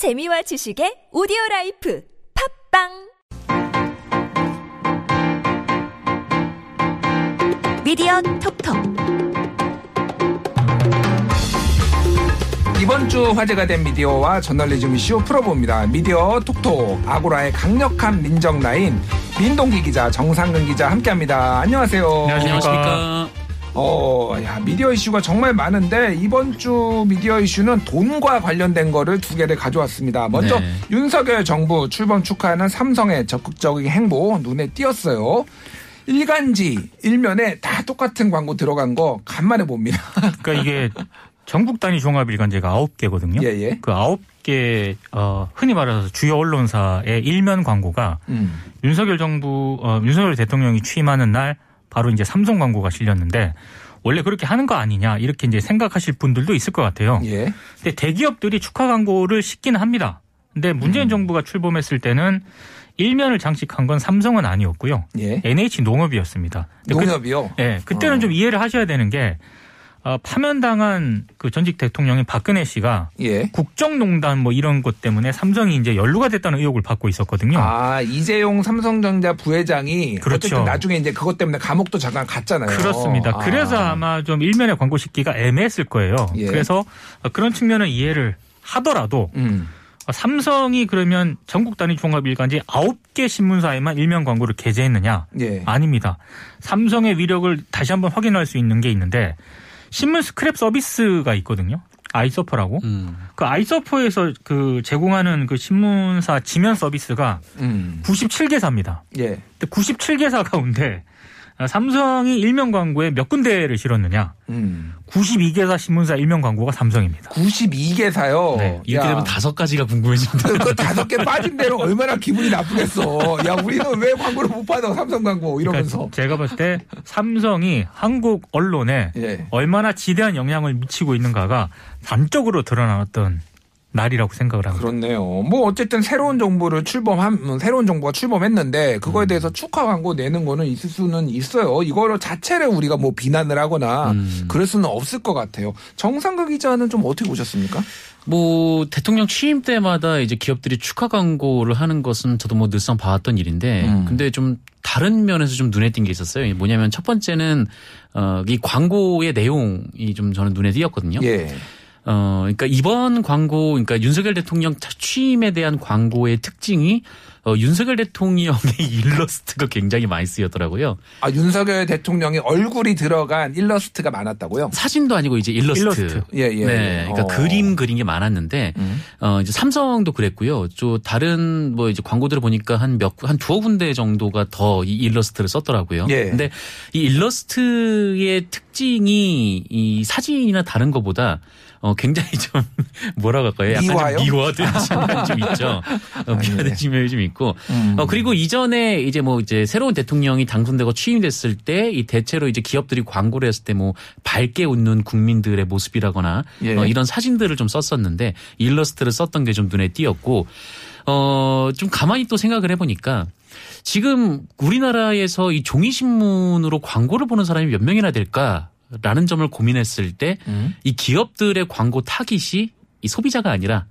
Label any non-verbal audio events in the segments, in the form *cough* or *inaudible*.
재미와 지식의 오디오 라이프 팟빵 미디어 톡톡 이번 주 화제가 된 미디어와 저널리즘 이슈 풀어봅니다. 미디어 톡톡 아고라의 강력한 민정 라인 민동기 기자 정상근 기자 함께합니다. 안녕하세요. 안녕하십니까. 어, 야, 미디어 이슈가 정말 많은데 이번 주 미디어 이슈는 돈과 관련된 거를 두 개를 가져왔습니다. 먼저 네. 윤석열 정부 출범 축하하는 삼성의 적극적인 행보 눈에 띄었어요. 일간지 일면에 다 똑같은 광고 들어간 거 간만에 봅니다. *laughs* 그러니까 이게 전국 단위 종합 일간지가 9개거든요. 예, 예. 그 9개 어 흔히 말해서 주요 언론사의 일면 광고가 음. 윤석열 정부 어 윤석열 대통령이 취임하는 날 바로 이제 삼성 광고가 실렸는데 원래 그렇게 하는 거 아니냐 이렇게 이제 생각하실 분들도 있을 것 같아요. 예. 근데 대기업들이 축하 광고를 싣기는 합니다. 근데 문재인 음. 정부가 출범했을 때는 일면을 장식한 건 삼성은 아니었고요. 예. NH 농업이었습니다. 근데 그- 농협이요. 예, 그때는 어. 좀 이해를 하셔야 되는 게 어, 파면당한 그 전직 대통령인 박근혜 씨가 예. 국정농단 뭐 이런 것 때문에 삼성이 이제 연루가 됐다는 의혹을 받고 있었거든요. 아 이재용 삼성전자 부회장이 그렇죠. 어쨌든 나중에 이제 그것 때문에 감옥도 잠깐 갔잖아요. 그렇습니다. 아. 그래서 아마 좀 일면의 광고 싣기가 애매했을 거예요. 예. 그래서 그런 측면은 이해를 하더라도 음. 삼성이 그러면 전국 단위 종합 일간지 9개 신문사에만 일면 광고를 게재했느냐? 예. 아닙니다. 삼성의 위력을 다시 한번 확인할 수 있는 게 있는데 신문 스크랩 서비스가 있거든요. 아이서퍼라고. 음. 그 아이서퍼에서 그 제공하는 그 신문사 지면 서비스가 음. 97개사입니다. 예. 근데 97개사 가운데 삼성이 일면 광고에 몇 군데를 실었느냐? 음. 92개사 신문사 일면 광고가 삼성입니다. 92개사요. 네, 이렇게 되면 다섯 가지가 궁금해집니다. 그 다섯 개 빠진 대로 얼마나 기분이 나쁘겠어. 야, 우리는 왜 광고를 못 받아, 삼성 광고, 이러면서. 그러니까 제가 봤을 때 삼성이 한국 언론에 예. 얼마나 지대한 영향을 미치고 있는가가 단적으로 드러나왔던 날이라고 생각을 합니다. 그렇네요. 뭐, 어쨌든 새로운 정부를 출범한, 음, 새로운 정부가 출범했는데, 음. 그거에 대해서 축하 광고 내는 거는 있을 수는 있어요. 이거를 자체를 우리가 뭐 비난을 하거나, 음. 그럴 수는 없을 것 같아요. 정상극 기자는 좀 어떻게 보셨습니까? 뭐 대통령 취임 때마다 이제 기업들이 축하 광고를 하는 것은 저도 뭐 늘상 봐왔던 일인데 음. 근데 좀 다른 면에서 좀 눈에 띈 게 있었어요. 뭐냐면 첫 번째는 어이 광고의 내용이 좀 저는 눈에 띄었거든요. 예. 어 그러니까 이번 광고 그러니까 윤석열 대통령 취임에 대한 광고의 특징이 어 윤석열 대통령의 *laughs* 일러스트가 굉장히 많이 쓰였더라고요. 아, 윤석열 대통령의 얼굴이 들어간 일러스트가 많았다고요? 사진도 아니고 이제 일러스트. 일러스트. 예, 예. 네. 그러니까 어. 그림 그린 게 많았는데 음. 어 이제 삼성도 그랬고요. 또 다른 뭐 이제 광고들을 보니까 한 몇 한 두어 군데 정도가 더 이 일러스트를 썼더라고요. 예. 근데 이 일러스트의 특징이 이 사진이나 다른 것보다 어 굉장히 좀 *laughs* 뭐라고 할까요? 약간 미화요? 좀 미화된 측면이 *laughs* 좀 있죠. 어, 미화된 측면이 좀 있고. 음. 어 그리고 이전에 이제 뭐 이제 새로운 대통령이 당선되고 취임됐을 때 이 대체로 이제 기업들이 광고를 했을 때 뭐 밝게 웃는 국민들의 모습이라거나 예. 어, 이런 사진들을 좀 썼었는데 일러스트를 썼던 게 좀 눈에 띄었고 어 좀 가만히 또 생각을 해보니까 지금 우리나라에서 이 종이 신문으로 광고를 보는 사람이 몇 명이나 될까 라는 점을 고민했을 때이 음. 기업들의 광고 타깃이 이 소비자가 아니라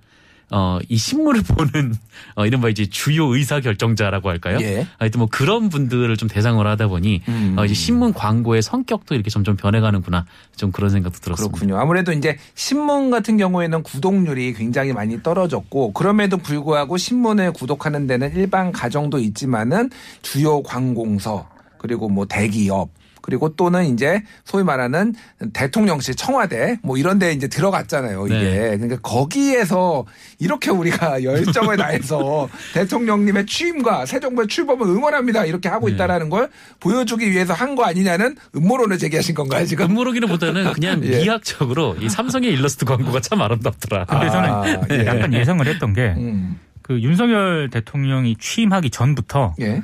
어, 이 신문을 *laughs* 보는, 어, 이른바 이제 주요 의사 결정자라고 할까요? 예. 하여튼 뭐 그런 분들을 좀 대상으로 하다 보니, 음. 어, 이제 신문 광고의 성격도 이렇게 점점 변해가는구나. 좀 그런 생각도 들었습니다. 그렇군요. 아무래도 이제 신문 같은 경우에는 구독률이 굉장히 많이 떨어졌고 그럼에도 불구하고 신문을 구독하는 데는 일반 가정도 있지만은 주요 관공서 그리고 뭐 대기업 그리고 또는 이제 소위 말하는 대통령실 청와대 뭐 이런 데 이제 들어갔잖아요. 이게. 네. 그러니까 거기에서 이렇게 우리가 *laughs* 열정을 다해서 대통령님의 취임과 새 정부의 출범을 응원합니다. 이렇게 하고 네. 있다라는 걸 보여주기 위해서 한 거 아니냐는 음모론을 제기하신 건가요, 지금? 음모론기보다는 그냥 *laughs* 예. 미학적으로 이 삼성의 일러스트 광고가 참 아름답더라. 근데 아, 저는 예. 약간 예상을 했던 게그 음. 윤석열 대통령이 취임하기 전부터 예.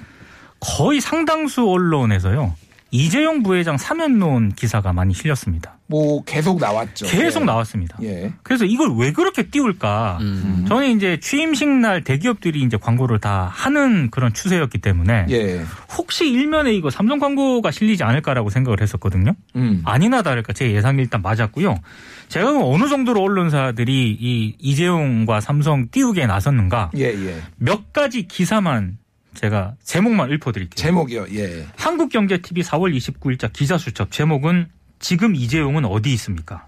거의 상당수 언론에서요. 이재용 부회장 사면론 기사가 많이 실렸습니다. 뭐 계속 나왔죠. 계속 네. 나왔습니다. 예. 그래서 이걸 왜 그렇게 띄울까? 음. 저는 이제 취임식 날 대기업들이 이제 광고를 다 하는 그런 추세였기 때문에 예. 혹시 일면에 이거 삼성 광고가 실리지 않을까라고 생각을 했었거든요. 음. 아니나 다를까 제 예상이 일단 맞았고요. 제가 그럼 어느 정도로 언론사들이 이 이재용과 삼성 띄우기에 나섰는가 예, 예. 몇 가지 기사만 제가 제목만 읊어드릴게요. 제목이요. 예. 한국경제TV 4월 29일자 기사 수첩 제목은 지금 이재용은 어디 있습니까?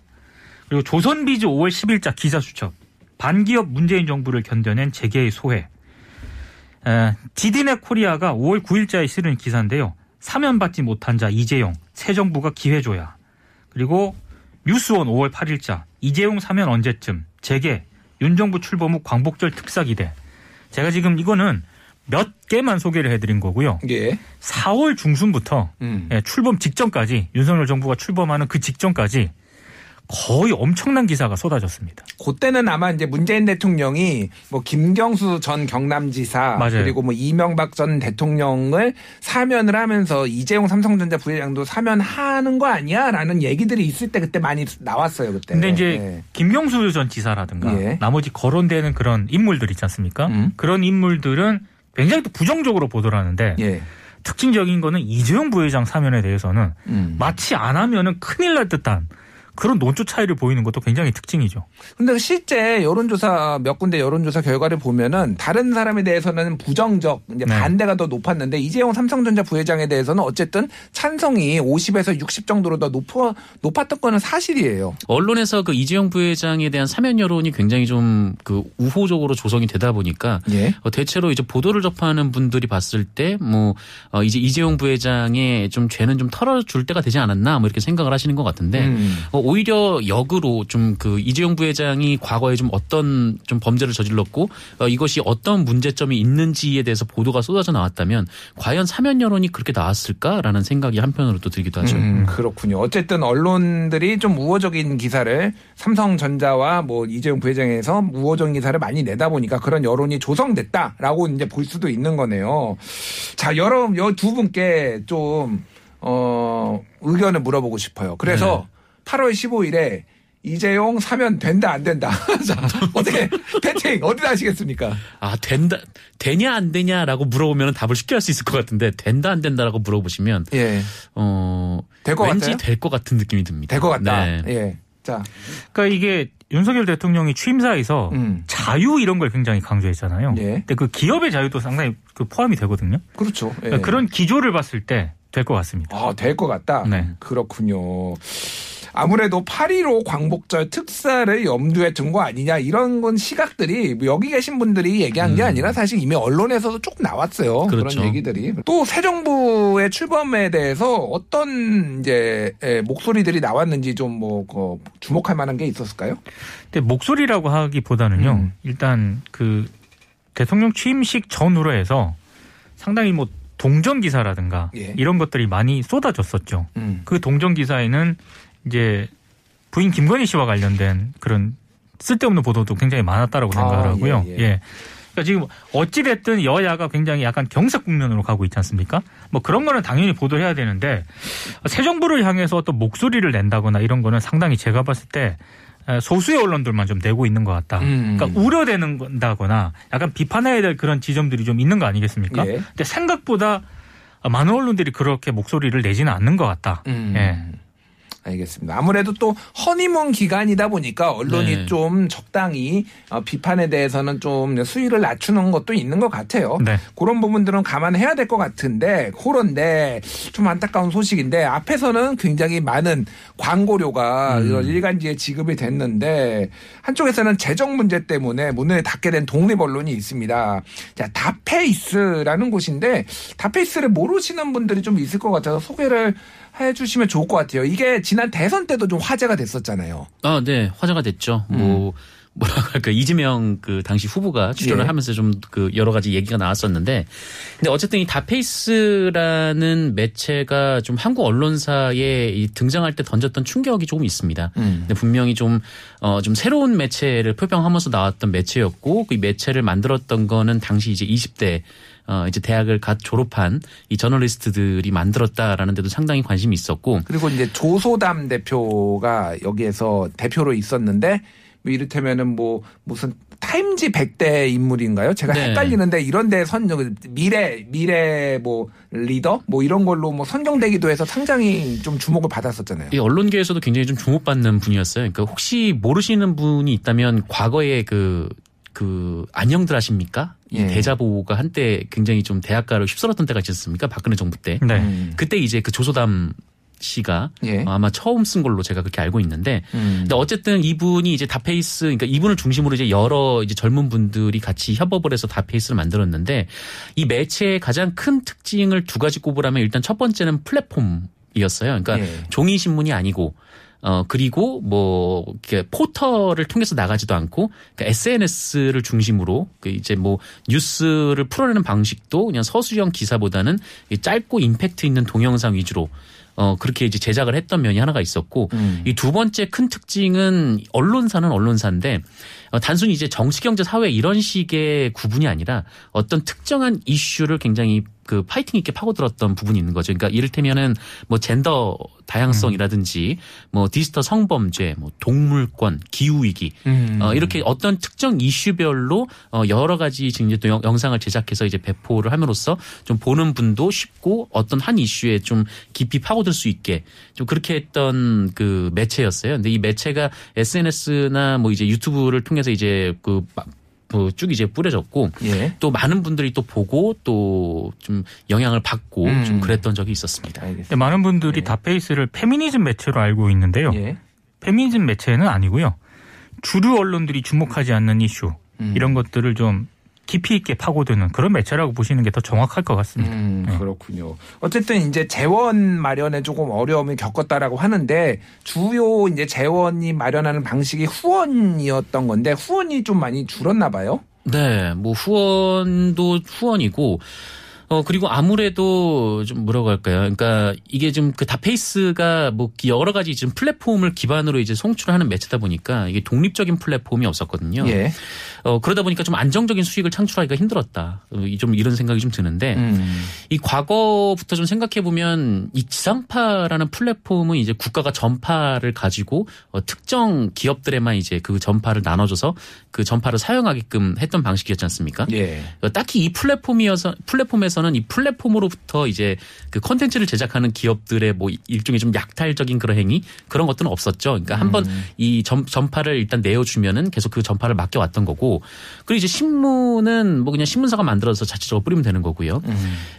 그리고 조선비즈 5월 10일자 기사 수첩 반기업 문재인 정부를 견뎌낸 재계의 소회. 에, 디디넷 코리아가 5월 9일자에 실은 기사인데요. 사면받지 못한 자 이재용 새 정부가 기회 줘야. 그리고 뉴스원 5월 8일자 이재용 사면 언제쯤 재계 윤 정부 출범 후 광복절 특사 기대. 제가 지금 이거는 몇 개만 소개를 해드린 거고요. 예. 4월 중순부터 음. 예, 출범 직전까지 윤석열 정부가 출범하는 그 직전까지 거의 엄청난 기사가 쏟아졌습니다. 그때는 아마 이제 문재인 대통령이 뭐 김경수 전 경남지사 맞아요. 그리고 뭐 이명박 전 대통령을 사면을 하면서 이재용 삼성전자 부회장도 사면하는 거 아니야라는 얘기들이 있을 때 그때 많이 나왔어요 그때. 근데 이제 예. 김경수 전 지사라든가 예. 나머지 거론되는 그런 인물들 있지 않습니까? 음. 그런 인물들은 굉장히 또 부정적으로 보도를 하는데 예. 특징적인 거는 이재용 부회장 사면에 대해서는 음. 마치 안 하면은 큰일 날 듯한 그런 논조 차이를 보이는 것도 굉장히 특징이죠. 근데 실제 여론조사 몇 군데 여론조사 결과를 보면은 다른 사람에 대해서는 부정적 이제 네. 반대가 더 높았는데 이재용 삼성전자 부회장에 대해서는 어쨌든 찬성이 50에서 60 정도로 더 높아 높았던 거는 사실이에요. 언론에서 그 이재용 부회장에 대한 사면 여론이 굉장히 좀 그 우호적으로 조성이 되다 보니까 예. 어, 대체로 이제 보도를 접하는 분들이 봤을 때뭐 이제 이재용 부회장의 좀 죄는 좀 털어줄 때가 되지 않았나 뭐 이렇게 생각을 하시는 것 같은데 음. 어, 오히려 역으로 좀 그 이재용 부회장이 과거에 좀 어떤 좀 범죄를 저질렀고 어, 이것이 어떤 문제점이 있는지에 대해서 보도가 쏟아져 나왔다면 과연 사면 여론이 그렇게 나왔을까라는 생각이 한편으로 또 들기도 하죠. 음, 그렇군요. 어쨌든 언론들이 좀 우호적인 기사를 삼성전자와 뭐 이재용 부회장에서 우호적인 기사를 많이 내다 보니까 그런 여론이 조성됐다라고 이제 볼 수도 있는 거네요. 자, 여러 두 분께 좀 어, 의견을 물어보고 싶어요. 그래서 8월 15일에 이재용 사면 된다 안 된다. *laughs* 자, 어떻게 배팅 어디다 하시겠습니까? 아 된다 되냐 안 되냐라고 물어보면 답을 쉽게 할 수 있을 것 같은데 된다 안 된다라고 물어보시면 예. 어 될것 왠지 같아요? 될것 같은 느낌이 듭니다. 될 것 같다. 네. 예. 자, 그러니까 이게 윤석열 대통령이 취임사에서 음. 자유 이런 걸 굉장히 강조했잖아요. 예. 근데 그 기업의 자유도 상당히 그 포함이 되거든요. 그렇죠. 예. 그러니까 그런 기조를 봤을 때 될 것 같습니다. 아, 될 것 같다. 네. 그렇군요. 아무래도 8.15 광복절 특사를 염두에 둔 거 아니냐 이런 건 시각들이 뭐 여기 계신 분들이 얘기한 게 아니라 사실 이미 언론에서도 조금 나왔어요. 그 음. 그렇죠. 런 얘기들이. 또 새 정부의 출범에 대해서 어떤 이제 에, 목소리들이 나왔는지 좀뭐 그 주목할 만한 게 있었을까요? 근데 목소리라고 하기보다는요. 음. 일단 그 대통령 취임식 전후로 해서 상당히 뭐 동정 기사라든가 예. 이런 것들이 많이 쏟아졌었죠. 음. 그 동정 기사에는 이제 부인 김건희 씨와 관련된 그런 쓸데없는 보도도 굉장히 많았다라고 아, 생각을 하고요. 예, 예. 예. 그러니까 지금 어찌 됐든 여야가 굉장히 약간 경색 국면으로 가고 있지 않습니까? 뭐 그런 거는 당연히 보도해야 되는데 새 정부를 향해서 어떤 목소리를 낸다거나 이런 거는 상당히 제가 봤을 때 소수의 언론들만 좀 내고 있는 것 같다. 음. 그러니까 우려되는다거나 약간 비판해야 될 그런 지점들이 좀 있는 거 아니겠습니까? 예. 근데 생각보다 많은 언론들이 그렇게 목소리를 내지는 않는 것 같다. 음. 예. 알겠습니다. 아무래도 또 허니문 기간이다 보니까 언론이 네. 좀 적당히 어, 비판에 대해서는 좀 수위를 낮추는 것도 있는 것 같아요. 네. 그런 부분들은 감안해야 될 것 같은데 그런데 좀 안타까운 소식인데 앞에서는 굉장히 많은 광고료가 이런 일간지에 지급이 됐는데 한쪽에서는 재정 문제 때문에 문을 닫게 된 독립 언론이 있습니다. 자 다페이스라는 곳인데 다페이스를 모르시는 분들이 좀 있을 것 같아서 소개를 해주시면 좋을 것 같아요. 이게 지난 대선 때도 좀 화제가 됐었잖아요. 아, 네. 화제가 됐죠. 음. 뭐, 뭐라고 할까 이재명 그 당시 후보가 출연을 예. 하면서 좀 그 여러 가지 얘기가 나왔었는데 근데 어쨌든 이 다페이스라는 매체가 좀 한국 언론사에 이 등장할 때 던졌던 충격이 조금 있습니다. 음. 근데 분명히 좀, 어, 좀 새로운 매체를 표방하면서 나왔던 매체였고 그 매체를 만들었던 거는 당시 이제 20대 어, 이제 대학을 갓 졸업한 이 저널리스트들이 만들었다라는 데도 상당히 관심이 있었고 그리고 이제 조소담 대표가 여기에서 대표로 있었는데 뭐 이를테면은 뭐 무슨 타임지 100대 인물인가요? 제가 네. 헷갈리는데 이런 데 선 미래 미래 뭐 리더 뭐 이런 걸로 뭐 선정되기도 해서 상당히 좀 주목을 받았었잖아요. 이 언론계에서도 굉장히 좀 주목받는 분이었어요. 그러니까 혹시 모르시는 분이 있다면 과거에 그, 그, 안녕들 아십니까? 이 예. 대자보가 한때 굉장히 좀 대학가를 휩쓸었던 때가 있지 않습니까? 박근혜 정부 때. 네. 음. 그때 이제 그 조소담 씨가 예. 아마 처음 쓴 걸로 제가 그렇게 알고 있는데 음. 근데 어쨌든 이분이 이제 다페이스 그러니까 이분을 중심으로 이제 여러 이제 젊은 분들이 같이 협업을 해서 다페이스를 만들었는데 이 매체의 가장 큰 특징을 두 가지 꼽으라면 일단 첫 번째는 플랫폼 이었어요. 그러니까 예. 종이 신문이 아니고 어 그리고 뭐 이렇게 포털을 통해서 나가지도 않고 그러니까 SNS를 중심으로 그 이제 뭐 뉴스를 풀어내는 방식도 그냥 서술형 기사보다는 이 짧고 임팩트 있는 동영상 위주로 어 그렇게 이제 제작을 했던 면이 하나가 있었고 음. 이두 번째 큰 특징은 언론사는 언론사인데 어, 단순히 이제 정치, 경제, 사회 이런 식의 구분이 아니라 어떤 특정한 이슈를 굉장히 그 파이팅 있게 파고들었던 부분이 있는 거죠. 그러니까 이를테면은 뭐 젠더 다양성이라든지 뭐 디지털 성범죄, 뭐 동물권, 기후 위기 음. 어, 이렇게 어떤 특정 이슈별로 어, 여러 가지 지금 이제 또 영- 영상을 제작해서 이제 배포를 함으로써 좀 보는 분도 쉽고 어떤 한 이슈에 좀 깊이 파고들 수 있게 좀 그렇게 했던 그 매체였어요. 근데 이 매체가 SNS나 뭐 이제 유튜브를 통해서 이제 그 쭉 이제 뿌려졌고 예. 또 많은 분들이 또 보고 또 좀 영향을 받고 음. 좀 그랬던 적이 있었습니다. 알겠습니다. 근데 많은 분들이 다페이스를 페미니즘 매체로 알고 있는데요. 예. 페미니즘 매체는 아니고요. 주류 언론들이 주목하지 않는 이슈 음. 이런 것들을 좀 깊이 있게 파고드는 그런 매체라고 보시는 게 더 정확할 것 같습니다. 음, 네. 그렇군요. 어쨌든 이제 재원 마련에 조금 어려움을 겪었다라고 하는데 주요 이제 재원이 마련하는 방식이 후원이었던 건데 후원이 좀 많이 줄었나 봐요. 네, 뭐 후원도 후원이고 어 그리고 아무래도 좀 뭐라고 할까요? 그러니까 이게 좀 그 다페이스가 뭐 여러 가지 지금 플랫폼을 기반으로 이제 송출하는 매체다 보니까 이게 독립적인 플랫폼이 없었거든요. 예. 어 그러다 보니까 좀 안정적인 수익을 창출하기가 힘들었다. 어, 이좀 이런 생각이 좀 드는데 음. 이 과거부터 좀 생각해 보면 이 지상파라는 플랫폼은 이제 국가가 전파를 가지고 어, 특정 기업들에만 이제 그 전파를 나눠줘서 그 전파를 사용하게끔 했던 방식이었지 않습니까? 예. 어, 딱히 이 플랫폼이어서 플랫폼에서 는 이 플랫폼으로부터 이제 그 컨텐츠를 제작하는 기업들의 뭐 일종의 좀 약탈적인 그런 행위 그런 것들은 없었죠. 그러니까 한번 이 전파를 일단 내어주면은 계속 그 전파를 맡겨왔던 거고 그리고 이제 신문은 뭐 그냥 신문사가 만들어서 자체적으로 뿌리면 되는 거고요.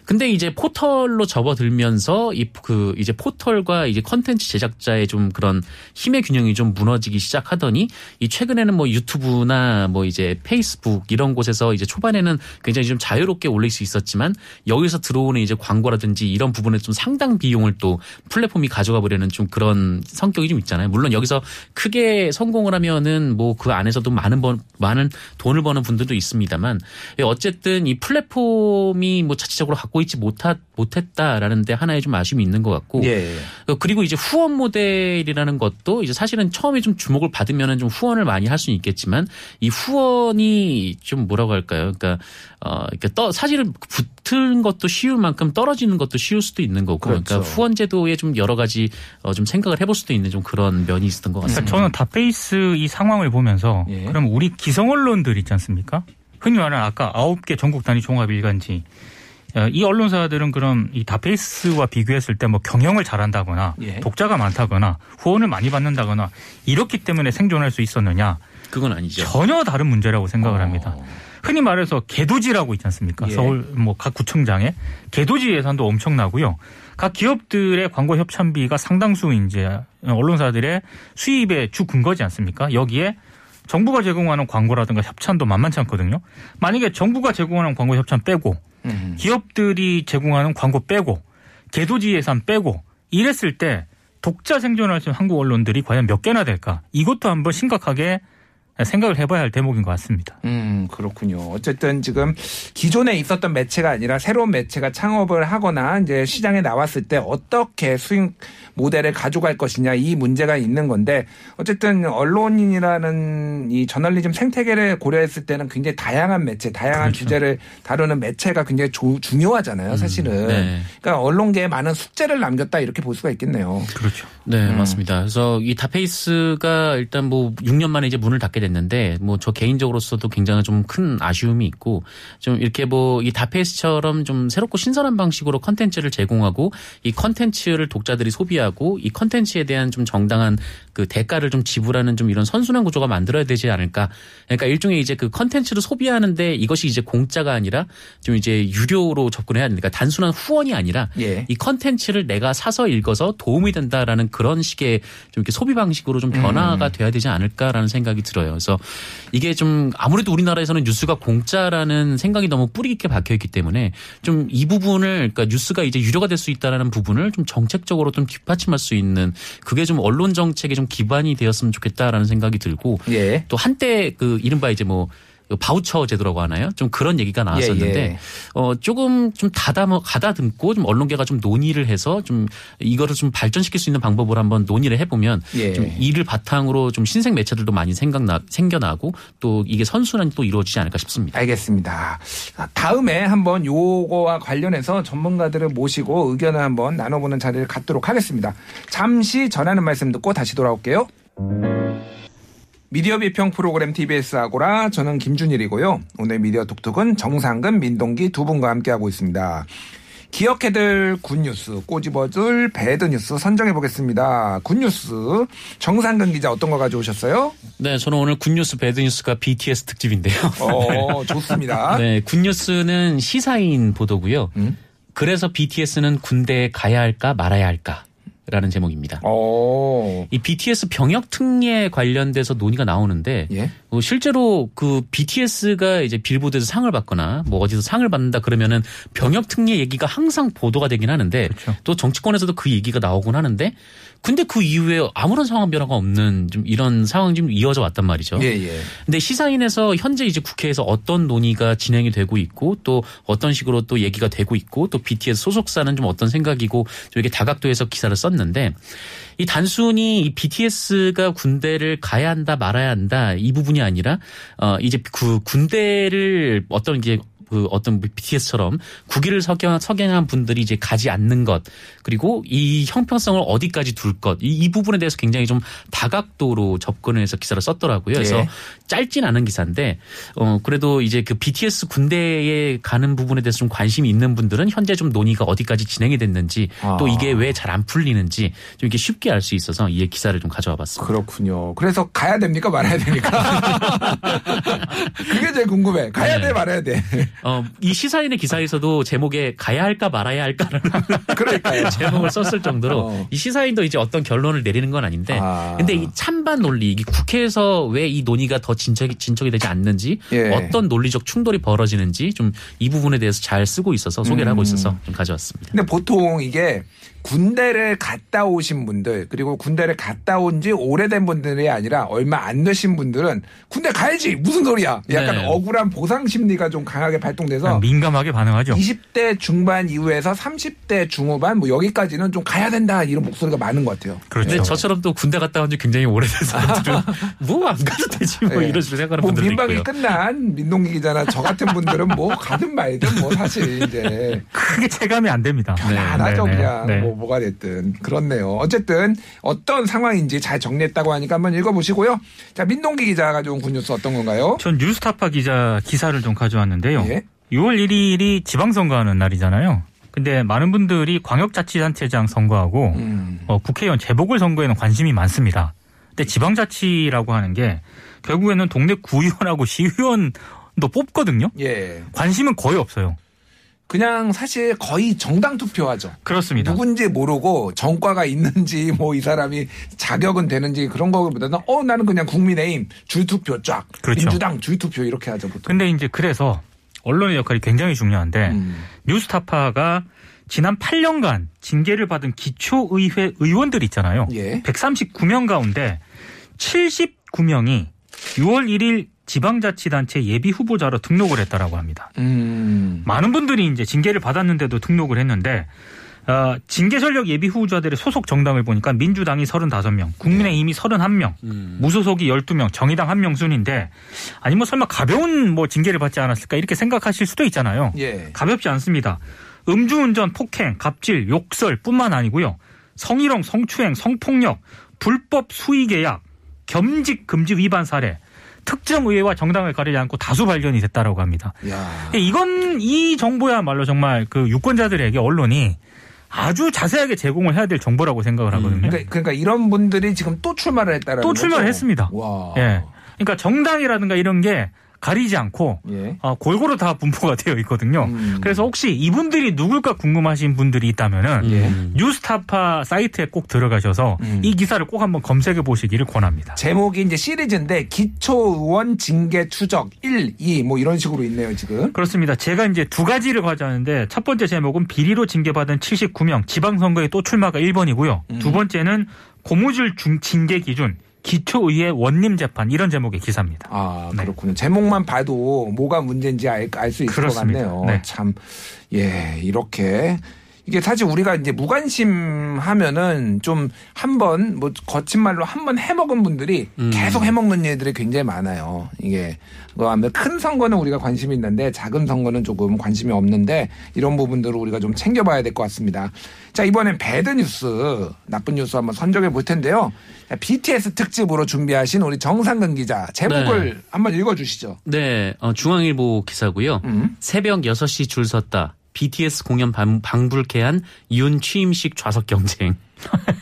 근데 이제 포털로 접어들면서 이 그 이제 포털과 이제 컨텐츠 제작자의 좀 그런 힘의 균형이 좀 무너지기 시작하더니 이 최근에는 뭐 유튜브나 뭐 이제 페이스북 이런 곳에서 이제 초반에는 굉장히 좀 자유롭게 올릴 수 있었지만 여기서 들어오는 이제 광고라든지 이런 부분에 좀 상당 비용을 또 플랫폼이 가져가 버리는 좀 그런 성격이 좀 있잖아요. 물론 여기서 크게 성공을 하면은 뭐 그 안에서도 많은 번 많은 돈을 버는 분들도 있습니다만 어쨌든 이 플랫폼이 뭐 자체적으로 갖고 있지 못하, 못했다라는 데 하나의 좀 아쉬움이 있는 것 같고 예. 어, 그리고 이제 후원 모델이라는 것도 이제 사실은 처음에 좀 주목을 받으면은 좀 후원을 많이 할 수는 있겠지만 이 후원이 좀 뭐라고 할까요? 그러니까 어 그러니까 떠 사실은 붙은 것도 쉬울 만큼 떨어지는 것도 쉬울 수도 있는 거고 그러니까 그렇죠. 후원 제도에 좀 여러 가지 어, 좀 생각을 해볼 수도 있는 좀 그런 면이 있었던 것 그러니까 같습니다. 저는 다페이스 이 상황을 보면서 예. 그럼 우리 기성 언론들 있지 않습니까? 흔히 말하는 아까 아홉 개 전국 단위 종합 일간지 어, 이 언론사들은 그럼 이 다페이스와 비교했을 때 뭐 경영을 잘한다거나 예. 독자가 많다거나 후원을 많이 받는다거나 이렇기 때문에 생존할 수 있었느냐 그건 아니죠. 전혀 다른 문제라고 생각을 어. 합니다. 흔히 말해서 개도지라고 있지 않습니까? 예. 서울 뭐 각 구청장에 개도지 예산도 엄청나고요. 각 기업들의 광고 협찬비가 상당수 이제 언론사들의 수입의 주 근거지 않습니까? 여기에 정부가 제공하는 광고라든가 협찬도 만만치 않거든요. 만약에 정부가 제공하는 광고 협찬 빼고 음. 기업들이 제공하는 광고 빼고 개도지 예산 빼고 이랬을 때 독자 생존할 수 있는 한국 언론들이 과연 몇 개나 될까? 이것도 한번 심각하게 생각을 해봐야 할 대목인 것 같습니다. 음, 그렇군요. 어쨌든 지금 기존에 있었던 매체가 아니라 새로운 매체가 창업을 하거나 이제 시장에 나왔을 때 어떻게 수익 모델을 가져갈 것이냐 이 문제가 있는 건데 어쨌든 언론인이라는 이 저널리즘 생태계를 고려했을 때는 굉장히 다양한 매체, 다양한 그렇죠. 주제를 다루는 매체가 굉장히 조- 중요하잖아요, 사실은. 네. 그러니까 언론계에 많은 숙제를 남겼다 이렇게 볼 수가 있겠네요. 그렇죠. 네, 음. 맞습니다. 그래서 이 닷페이스가 일단 뭐 6년 만에 이제 문을 닫게 됐는데 뭐 저 개인적으로서도 굉장히 좀 큰 아쉬움이 있고 좀 이렇게 뭐 이 닷페이스처럼 좀 새롭고 신선한 방식으로 컨텐츠를 제공하고 이 컨텐츠를 독자들이 소비하고 이 컨텐츠에 대한 좀 정당한 그 대가를 좀 지불하는 좀 이런 선순환 구조가 만들어야 되지 않을까. 그러니까 일종의 이제 그 컨텐츠를 소비하는데 이것이 이제 공짜가 아니라 좀 이제 유료로 접근해야 되니까 단순한 후원이 아니라 예. 이 컨텐츠를 내가 사서 읽어서 도움이 된다라는 그런 식의 좀 이렇게 소비 방식으로 좀 변화가 음. 돼야 되지 않을까라는 생각이 들어요. 그래서 이게 좀 아무래도 우리나라에서는 뉴스가 공짜라는 생각이 너무 뿌리 깊게 박혀 있기 때문에 좀 이 부분을 그러니까 뉴스가 이제 유료가 될 수 있다라는 부분을 좀 정책적으로 좀 뒷받침 할 수 있는 그게 좀 언론 정책의 좀 기반이 되었으면 좋겠다라는 생각이 들고 예. 또 한때 그 이른바 이제 뭐 바우처 제도라고 하나요? 좀 그런 얘기가 나왔었는데 예, 예. 어 조금 좀 다담어 가다듬고 좀 언론계가 좀 논의를 해서 좀 이거를 좀 발전시킬 수 있는 방법을 한번 논의를 해보면 예. 좀 이를 바탕으로 좀 신생 매체들도 많이 생각나 생겨나고 또 이게 선순환이 또 이루어지지 않을까 싶습니다. 알겠습니다. 다음에 한번 요거와 관련해서 전문가들을 모시고 의견을 한번 나눠보는 자리를 갖도록 하겠습니다. 잠시 전하는 말씀 듣고 다시 돌아올게요. 미디어 비평 프로그램 TBS 아고라 저는 김준일이고요. 오늘 미디어 톡톡은 정상근, 민동기 두 분과 함께하고 있습니다. 기억해둘 good news, 꼬집어줄 bad news 선정해 보겠습니다. good news, 정상근 기자 어떤 거 가져오셨어요? 네, 저는 오늘 good news bad news가 BTS 특집인데요. 어, *laughs* 좋습니다. 네, good news는 시사인 보도고요. 음? 그래서 BTS는 군대에 가야 할까 말아야 할까? 라는 제목입니다. 어, 이 BTS 병역 특례 관련돼서 논의가 나오는데 예. 어, 실제로 그 BTS가 이제 빌보드에서 상을 받거나 뭐 어디서 상을 받는다 그러면은 병역 특례 얘기가 항상 보도가 되긴 하는데 그렇죠. 또 정치권에서도 그 얘기가 나오곤 하는데 근데 그 이후에 아무런 상황 변화가 없는 좀 이런 상황이 좀 이어져 왔단 말이죠. 예, 예. 근데 시사인에서 현재 이제 국회에서 어떤 논의가 진행이 되고 있고 또 어떤 식으로 또 얘기가 되고 있고 또 BTS 소속사는 좀 어떤 생각이고 좀 이렇게 다각도에서 기사를 썼 는데 이 단순히 이 BTS가 군대를 가야 한다 말아야 한다 이 부분이 아니라 어 이제 그 군대를 어떤 이제 그 어떤 BTS처럼 국위를 석양, 석양한 분들이 이제 가지 않는 것 그리고 이 형평성을 어디까지 둘 것 이 이 부분에 대해서 굉장히 좀 다각도로 접근을 해서 기사를 썼더라고요. 그래서 예. 짧진 않은 기사인데 어 그래도 이제 그 BTS 군대에 가는 부분에 대해서 좀 관심이 있는 분들은 현재 좀 논의가 어디까지 진행이 됐는지 또 아. 이게 왜 잘 안 풀리는지 좀 이렇게 쉽게 알 수 있어서 이 기사를 좀 가져와 봤습니다. 그렇군요. 그래서 가야 됩니까 말아야 됩니까? *laughs* 그게 제일 궁금해. 가야 네. 돼 말아야 돼. 어, 이 시사인의 기사에서도 제목에 가야 할까 말아야 할까라는 *laughs* 그러니까요. *laughs* 제목을 썼을 정도로 어. 이 시사인도 이제 어떤 결론을 내리는 건 아닌데 아. 근데 이 찬반 논리 이 국회에서 왜 이 논의가 더 진척이, 진척이 되지 않는지 예. 어떤 논리적 충돌이 벌어지는지 좀 이 부분에 대해서 잘 쓰고 있어서 소개를 하고 음. 있어서 좀 가져왔습니다. 근데 보통 이게 군대를 갔다 오신 분들 그리고 군대를 갔다 온 지 오래된 분들이 아니라 얼마 안 되신 분들은 군대 가야지 무슨 소리야 약간 네. 억울한 보상 심리가 좀 강하게 발동돼서 민감하게 반응하죠. 20대 중반 이후에서 30대 중후반 뭐 여기까지는 좀 가야 된다 이런 목소리가 많은 것 같아요. 그렇죠. 근데 저처럼 또 군대 갔다 온 지 굉장히 오래된 사람들은 *laughs* 뭐 안 가도 되지 뭐 네. 이런 식으로 생각하는 뭐 분들도 민박이 있고요. 끝난 민동기 기자나 저 같은 분들은 뭐 가든 말든 뭐 사실 이제 크게 체감이 안 됩니다. 편안하죠 네, 네, 그냥 네. 뭐 뭐가 됐든 그렇네요. 어쨌든 어떤 상황인지 잘 정리했다고 하니까 한번 읽어보시고요. 자 민동기 기자가 가져온 굿뉴스 어떤 건가요? 전 뉴스타파 기자 기사를 좀 가져왔는데요. 예. 6월 1일이 지방선거하는 날이잖아요. 근데 많은 분들이 광역자치단체장 선거하고 음. 어, 국회의원 재보궐 선거에는 관심이 많습니다. 근데 지방자치라고 하는 게 결국에는 동네 구의원하고 시의원도 뽑거든요. 예. 관심은 거의 없어요. 그냥 사실 거의 정당 투표하죠. 그렇습니다. 누군지 모르고 정과가 있는지 *laughs* 뭐 이 사람이 자격은 되는지 그런 거보다는 어 나는 그냥 국민의힘 주투표 쫙 그렇죠. 민주당 주투표 이렇게 하죠 보통. 근데 이제 그래서 언론의 역할이 굉장히 중요한데 음. 뉴스타파가 지난 8년간 징계를 받은 기초의회 의원들 있잖아요. 예. 139명 가운데 79명이 6월 1일 지방자치단체 예비 후보자로 등록을 했다라고 합니다. 음. 많은 분들이 이제 징계를 받았는데도 등록을 했는데 어, 징계 전력 예비 후보자들의 소속 정당을 보니까 민주당이 35명, 국민의힘이 31명, 무소속이 12명, 정의당 1명 순인데 아니 뭐 설마 가벼운 뭐 징계를 받지 않았을까 이렇게 생각하실 수도 있잖아요. 예. 가볍지 않습니다. 음주운전, 폭행, 갑질, 욕설뿐만 아니고요. 성희롱, 성추행, 성폭력, 불법 수의계약, 겸직 금지 위반 사례, 특정 의회와 정당을 가리지 않고 다수 발견이 됐다라고 합니다. 야. 이건 이 정보야말로 정말 그 유권자들에게 언론이 아주 자세하게 제공을 해야 될 정보라고 생각을 하거든요. 그러니까, 그러니까 이런 분들이 지금 또 출마를 했다라는 또 출마를 거죠? 했습니다. 와. 예. 그러니까 정당이라든가 이런 게 가리지 않고 예. 어, 골고루 다 분포가 *laughs* 되어 있거든요. 음. 그래서 혹시 이분들이 누굴까 궁금하신 분들이 있다면은 예. 뉴스타파 사이트에 꼭 들어가셔서 음. 이 기사를 꼭 한번 검색해 보시기를 권합니다. 제목이 이제 시리즈인데 기초 의원 징계 추적 1, 2 뭐 이런 식으로 있네요 지금. 그렇습니다. 제가 이제 두 가지를 가져왔는데 첫 번째 제목은 비리로 징계받은 79명 지방선거에 또 출마가 1번이고요. 음. 두 번째는 고무줄 중 징계 기준 기초의회 원님 재판 이런 제목의 기사입니다. 아 네. 그렇군요. 제목만 봐도 뭐가 문제인지 알 수 있을 그렇습니다. 것 같네요. 네. 참 예 이렇게 이게 사실 우리가 이제 무관심 하면은 좀 한 번 뭐 거친 말로 한 번 해먹은 분들이 음. 계속 해먹는 일들이 굉장히 많아요. 이게 뭐 아무래도 큰 선거는 우리가 관심이 있는데 작은 선거는 조금 관심이 없는데 이런 부분들을 우리가 좀 챙겨봐야 될 것 같습니다. 자 이번엔 배드 뉴스 나쁜 뉴스 한번 선정해 볼 텐데요. 자, BTS 특집으로 준비하신 우리 정상근 기자 제목을 네. 한번 읽어주시죠. 네, 어, 중앙일보 기사고요. 음. 새벽 6시 줄 섰다. BTS 공연 방, 방불케 한 윤 취임식 좌석 경쟁.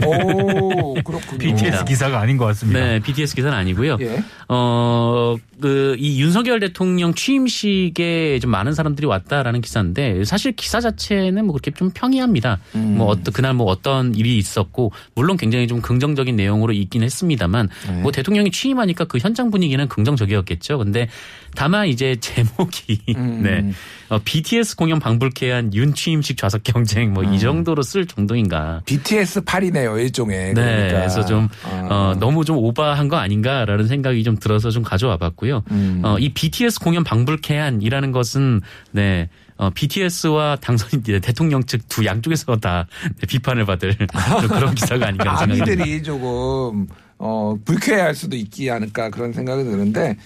오 *laughs* 그렇군요. BTS 기사가 아닌 것 같습니다. 네, BTS 기사는 아니고요. 예. 어, 그, 이 윤석열 대통령 취임식에 좀 많은 사람들이 왔다라는 기사인데 사실 기사 자체는 뭐 그렇게 좀 평이합니다. 음. 뭐 어떤, 그날 뭐 어떤 일이 있었고 물론 굉장히 좀 긍정적인 내용으로 있긴 했습니다만 네. 뭐 대통령이 취임하니까 그 현장 분위기는 긍정적이었겠죠. 근데 다만 이제 제목이 음. 네. 어, BTS 공연 방불케 한 윤 취임식 좌석 경쟁 뭐 음. 이 정도로 쓸 정도인가. BTS 팔이네요 일종의. 네, 그러니까. 그래서 좀 아. 어, 너무 좀 오바한 거 아닌가라는 생각이 좀 들어서 좀 가져와 봤고요. 음. 어, 이 BTS 공연 방불케한이라는 것은 네. 어, BTS와 당선인 대통령 측 두 양쪽에서 다 네, 비판을 받을 *laughs* 좀 그런 기사가 아닌가 듭니다. 아미들이 조금 어 불쾌할 수도 있지 않을까 그런 생각이 드는데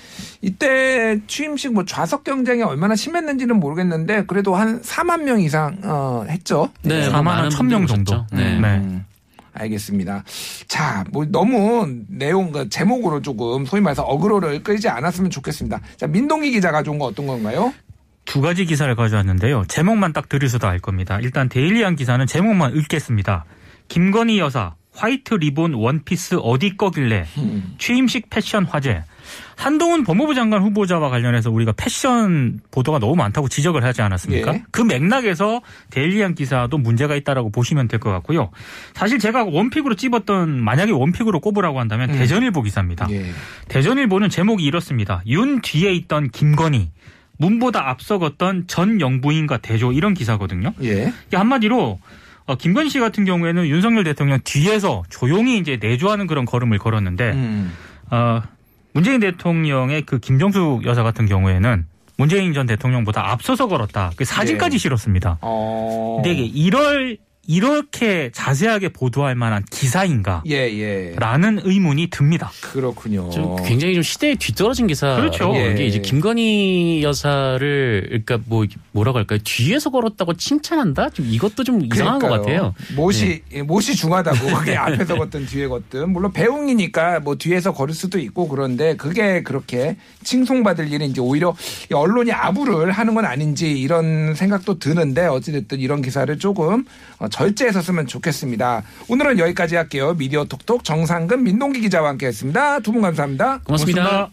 이때 취임식 뭐 좌석 경쟁이 얼마나 심했는지는 모르겠는데 그래도 한 4만 명 이상 어 했죠. 네, 뭐 4만 많은 1천 명 정도. 네. 네. 음, 알겠습니다. 자, 뭐 너무 내용 그 제목으로 조금 소위 말해서 어그로를 끌지 않았으면 좋겠습니다. 자, 민동기 기자 가져온 거 어떤 건가요? 두 가지 기사를 가져왔는데요. 제목만 딱 들으셔도 알 겁니다. 일단 데일리한 기사는 제목만 읽겠습니다. 김건희 여사 화이트 리본 원피스 어디 거길래 음. 취임식 패션 화제. 한동훈 법무부 장관 후보자와 관련해서 우리가 패션 보도가 너무 많다고 지적을 하지 않았습니까? 예. 그 맥락에서 데일리안 기사도 문제가 있다라고 보시면 될 것 같고요. 사실 제가 one pick으로 찝었던 만약에 one pick으로 꼽으라고 한다면 음. 대전일보 기사입니다. 예. 대전일보는 제목이 이렇습니다. 윤 뒤에 있던 김건희, 문보다 앞서갔던 전 영부인과 대조 이런 기사거든요. 예. 한마디로 어, 김건희 씨 같은 경우에는 윤석열 대통령 뒤에서 조용히 이제 내조하는 그런 걸음을 걸었는데 음. 어, 문재인 대통령의 그 김정수 여사 같은 경우에는 문재인 전 대통령보다 앞서서 걸었다. 그 사진까지 네. 실었습니다. 어. 근데 이게 이럴 이렇게 자세하게 보도할 만한 기사인가? 예, 예. 라는 의문이 듭니다. 그렇군요. 좀 굉장히 좀 시대에 뒤떨어진 기사. 그렇죠. 예. 이게 이제 김건희 여사를 그러니까 뭐 뭐라고 할까요? 뒤에서 걸었다고 칭찬한다? 좀 이것도 좀 이상한 것 그러니까요. 같아요. 못이 예, 못이 중하다고 그게 앞에서 걷든 뒤에 걷든 물론 배웅이니까 뭐 뒤에서 걸을 수도 있고 그런데 그게 그렇게 칭송받을 일인지 오히려 이 언론이 아부를 하는 건 아닌지 이런 생각도 드는데 어찌됐든 이런 기사를 조금 어, 절제해서 쓰면 좋겠습니다. 오늘은 여기까지 할게요. 미디어 톡톡 정상근 민동기 기자와 함께했습니다. 두 분 감사합니다. 고맙습니다. 고맙습니다.